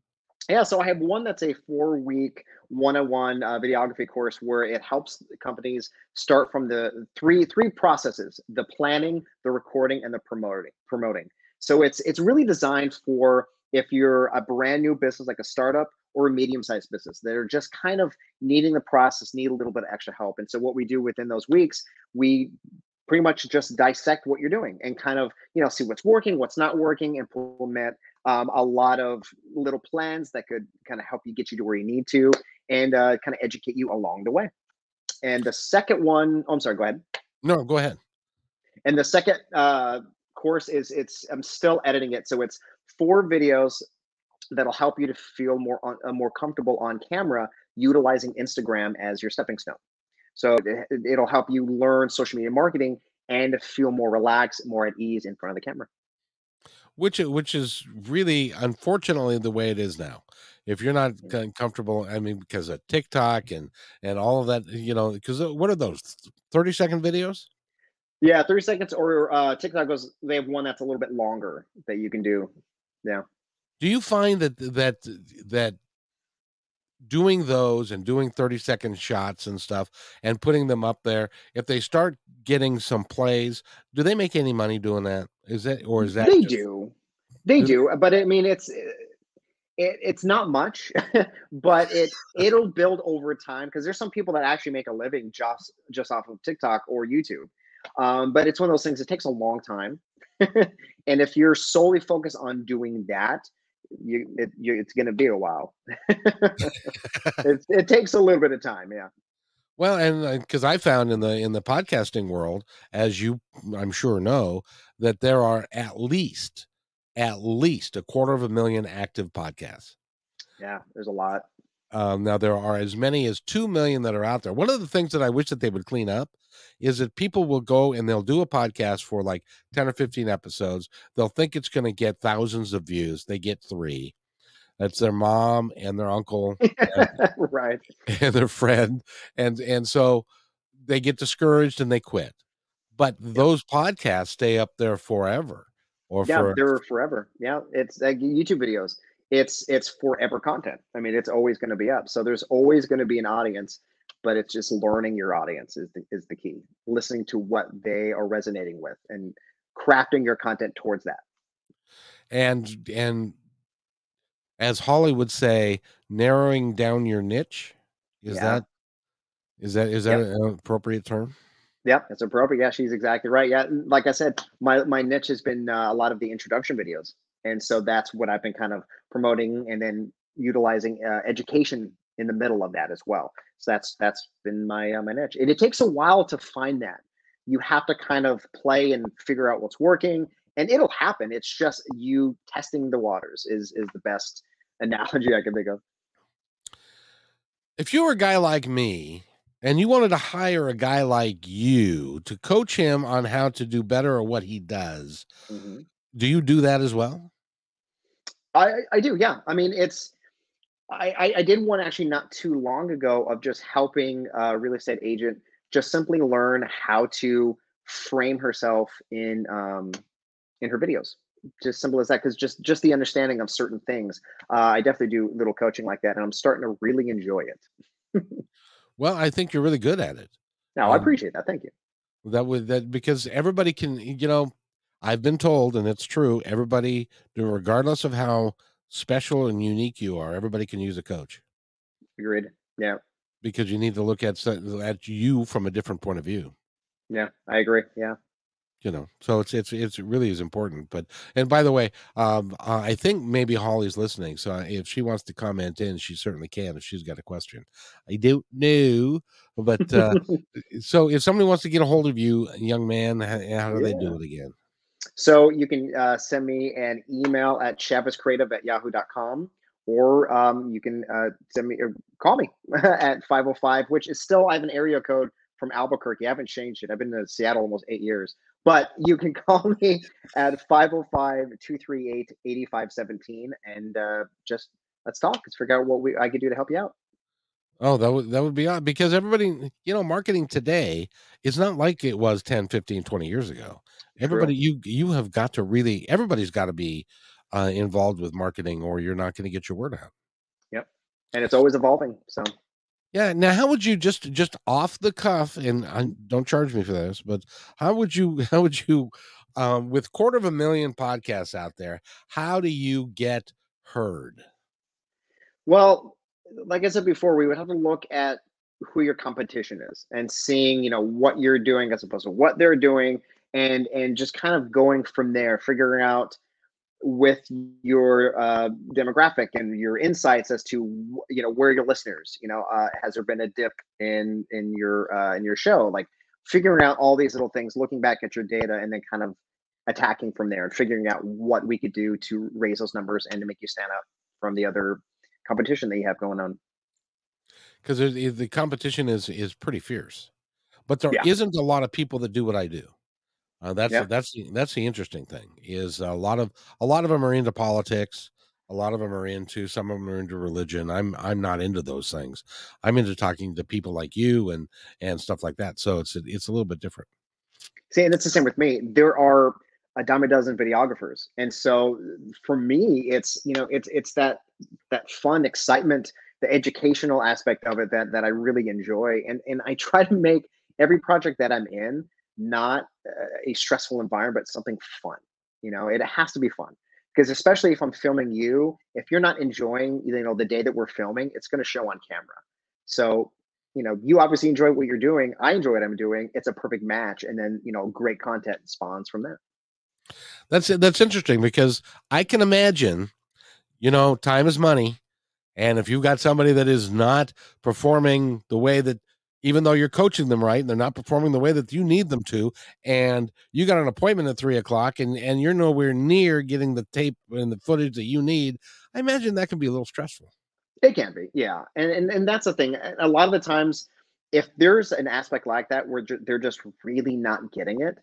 Speaker 2: yeah, so I have one that's a four week one on one uh, videography course where it helps companies start from the three three processes the planning the recording and the promoting promoting. So it's it's really designed for if you're a brand new business like a startup or a medium-sized business that are just kind of needing the process need a little bit of extra help. And so what we do within those weeks we pretty much just dissect what you're doing and kind of you know see what's working what's not working and implement um, a lot of little plans that could kind of help you get you to where you need to and uh, kind of educate you along the way. And the second one, oh, I'm sorry, go ahead.
Speaker 1: No, go ahead.
Speaker 2: And the second uh, course is it's I'm still editing it, so it's four videos that'll help you to feel more on, uh, more comfortable on camera utilizing Instagram as your stepping stone. So it, it'll help you learn social media marketing and feel more relaxed, more at ease in front of the camera
Speaker 1: which which is really unfortunately the way it is now. If you're not comfortable i mean because of tiktok and and all of that you know because uh, what are those 30 second videos?
Speaker 2: Yeah 30 seconds or uh tiktok goes they have one that's a little bit longer that you can do. Yeah.
Speaker 1: Do you find that that that doing those and doing 30 second shots and stuff and putting them up there if they start getting some plays do they make any money doing that? Is that or is that
Speaker 2: they just, do. They do but i mean it's it, it's not much but it it'll build over time because there's some people that actually make a living just just off of tiktok or youtube um, but it's one of those things it takes a long time and if you're solely focused on doing that you, it, you it's going to be a while. it, it takes a little bit of time, yeah.
Speaker 1: Well, and because uh, I found in the in the podcasting world, as you I'm sure know, that there are at least at least a quarter of a million active podcasts.
Speaker 2: Yeah, there's a lot.
Speaker 1: Um, now there are as many as two million that are out there. One of the things that I wish that they would clean up is that people will go and they'll do a podcast for like 10 or 15 episodes. They'll think it's going to get thousands of views. They get three. That's their mom and their uncle, and,
Speaker 2: right,
Speaker 1: and their friend, and and so they get discouraged and they quit. But those podcasts stay up there forever,
Speaker 2: or yeah, for, they're forever. Yeah, it's like YouTube videos it's it's forever content. I mean, it's always going to be up. So there's always going to be an audience, but it's just learning your audience is the, is the key. Listening to what they are resonating with and crafting your content towards that.
Speaker 1: And and as Holly would say, narrowing down your niche is yeah. that is that is that yep. an appropriate term?
Speaker 2: Yep, it's appropriate. Yeah, she's exactly right. Yeah, like I said, my my niche has been uh, a lot of the introduction videos and so that's what I've been kind of promoting and then utilizing uh, education in the middle of that as well. So that's that's been my uh, my niche. And it takes a while to find that. You have to kind of play and figure out what's working, and it'll happen. It's just you testing the waters is is the best analogy I can think of.
Speaker 1: If you were a guy like me and you wanted to hire a guy like you to coach him on how to do better or what he does, mm-hmm. Do you do that as well?
Speaker 2: I I do. Yeah. I mean, it's I I did one actually not too long ago of just helping a real estate agent just simply learn how to frame herself in um in her videos just simple as that because just just the understanding of certain things uh, i definitely do little coaching like that and i'm starting to really enjoy it
Speaker 1: well i think you're really good at it
Speaker 2: no um, i appreciate that thank you
Speaker 1: that would that because everybody can you know i've been told and it's true everybody regardless of how special and unique you are everybody can use a coach.
Speaker 2: Agreed. Yeah.
Speaker 1: Because you need to look at at you from a different point of view.
Speaker 2: Yeah i agree yeah.
Speaker 1: You know so it's it's it's really is important but and by the way um uh, i think maybe holly's listening so if she wants to comment in she certainly can if she's got a question. I don't know but uh so if somebody wants to get a hold of you young man how, how do yeah. they do it again
Speaker 2: so you can uh, send me an email at chavezcreative at yahoo.com or um, you can uh, send me or call me at 505 which is still i have an area code from albuquerque i haven't changed it i've been in seattle almost eight years but you can call me at 505-238-8517 and uh, just let's talk. Let's figure out what we I could do to help you out.
Speaker 1: Oh, that would that would be odd because everybody, you know, marketing today is not like it was 10, 15, 20 years ago. Everybody True. you you have got to really everybody's got to be uh, involved with marketing or you're not going to get your word out.
Speaker 2: Yep. And it's always evolving. So
Speaker 1: yeah. Now, how would you just just off the cuff, and I, don't charge me for this, but how would you how would you um, with quarter of a million podcasts out there, how do you get heard?
Speaker 2: Well, like I said before, we would have to look at who your competition is and seeing you know what you're doing as opposed to what they're doing and and just kind of going from there figuring out with your uh, demographic and your insights as to you know where your listeners you know uh, has there been a dip in in your uh, in your show? Like figuring out all these little things looking back at your data and then kind of attacking from there and figuring out what we could do to raise those numbers and to make you stand out from the other competition that you have going on.
Speaker 1: Because the competition is is pretty fierce but there yeah. not a lot of people that do what i do uh, that's yeah. that's the, that's the interesting thing is a lot of a lot of them are into politics. A lot of them are into some of them are into religion. I'm I'm not into those things. I'm into talking to people like you and and stuff like that. So it's it's a little bit different.
Speaker 2: See, and it's the same with me. There are a dime a dozen videographers, and so for me, it's you know it's it's that that fun excitement, the educational aspect of it that that I really enjoy, and and I try to make every project that I'm in not uh, a stressful environment, but something fun. You know, it has to be fun because especially if I'm filming you, if you're not enjoying, you know, the day that we're filming, it's going to show on camera. So, you know, you obviously enjoy what you're doing. I enjoy what I'm doing. It's a perfect match, and then you know, great content spawns from there.
Speaker 1: That's that's interesting because I can imagine, you know, time is money, and if you've got somebody that is not performing the way that even though you're coaching them right and they're not performing the way that you need them to and you got an appointment at three o'clock and and you're nowhere near getting the tape and the footage that you need i imagine that can be a little stressful
Speaker 2: it can be yeah and and, and that's the thing a lot of the times if there's an aspect like that where they're just really not getting it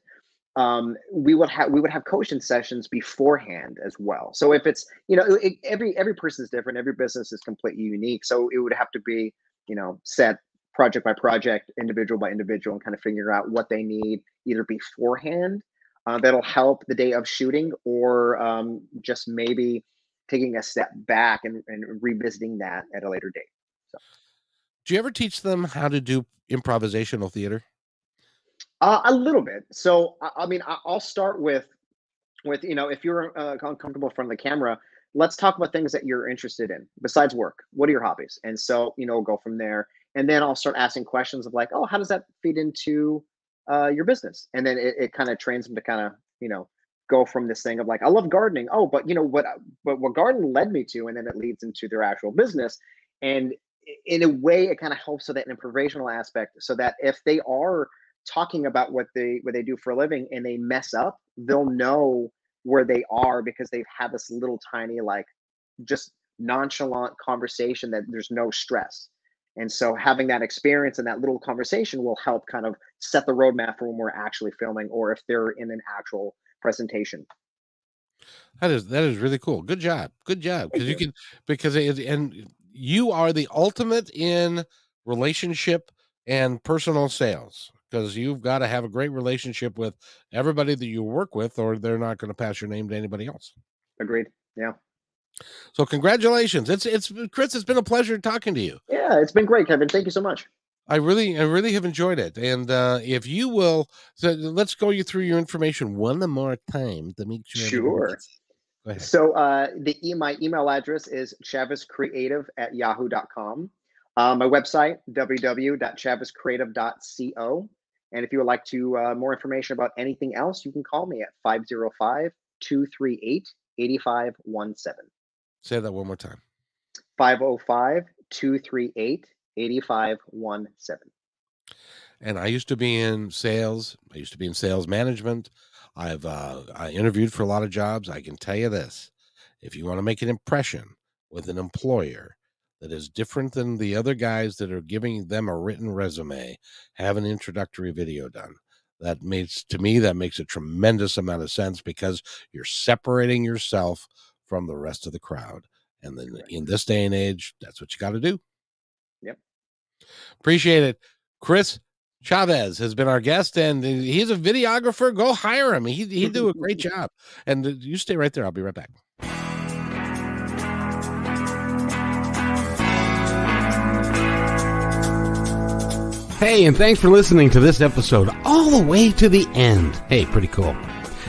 Speaker 2: um, we would have we would have coaching sessions beforehand as well. So if it's you know it, every every person is different, every business is completely unique. So it would have to be you know set project by project, individual by individual, and kind of figure out what they need either beforehand uh, that'll help the day of shooting, or um, just maybe taking a step back and, and revisiting that at a later date. So.
Speaker 1: Do you ever teach them how to do improvisational theater?
Speaker 2: Uh, a little bit. So, I, I mean, I, will start with, with you know, if you're uh, uncomfortable in front of the camera, let's talk about things that you're interested in besides work. What are your hobbies? And so, you know, go from there and then I'll start asking questions of like, oh, how does that feed into uh, your business? And then it, it kind of trains them to kind of, you know, go from this thing of like, I love gardening. Oh, but you know what? But what garden led me to, and then it leads into their actual business. And in a way, it kind of helps with that improvisational aspect, so that if they are talking about what they what they do for a living and they mess up, they'll know where they are because they've had this little tiny like just nonchalant conversation that there's no stress and so having that experience and that little conversation will help kind of set the roadmap for when we're actually filming or if they're in an actual presentation.
Speaker 1: That is that is really cool. Good job. Good job. Because you. you. can because it, and you are the ultimate in relationship and personal sales. because you've got to have a great relationship with everybody that you work with, or they're not going to pass your name to anybody else.
Speaker 2: Agreed. Yeah.
Speaker 1: So congratulations. It's it's Chris, it's been a pleasure talking to you.
Speaker 2: Yeah, it's been great, Kevin. Thank you so much.
Speaker 1: I really I really have enjoyed it. And uh if you will so let's go you through your information one more time to make sure.
Speaker 2: Sure. So uh the e- my email address is chavezcreative at yahoo.com. Uh, my website, www.chavezcreative.co. And if you would like to uh, more information about anything else, you can call me at 505 238 8517.
Speaker 1: Say that one more time.
Speaker 2: 505 238 8517.
Speaker 1: And I used to be in sales. I used to be in sales management. I've uh, I interviewed for a lot of jobs. I can tell you this: if you want to make an impression with an employer that is different than the other guys that are giving them a written resume, have an introductory video done. That makes to me that makes a tremendous amount of sense because you're separating yourself from the rest of the crowd. And then in this day and age, that's what you got to do.
Speaker 2: Yep.
Speaker 1: Appreciate it. Chris Chavez has been our guest, and he's a videographer. Go hire him. He he do a great job. And uh, you stay right there. I'll be right back. Hey, and thanks for listening to this episode all the way to the end. Hey, pretty cool.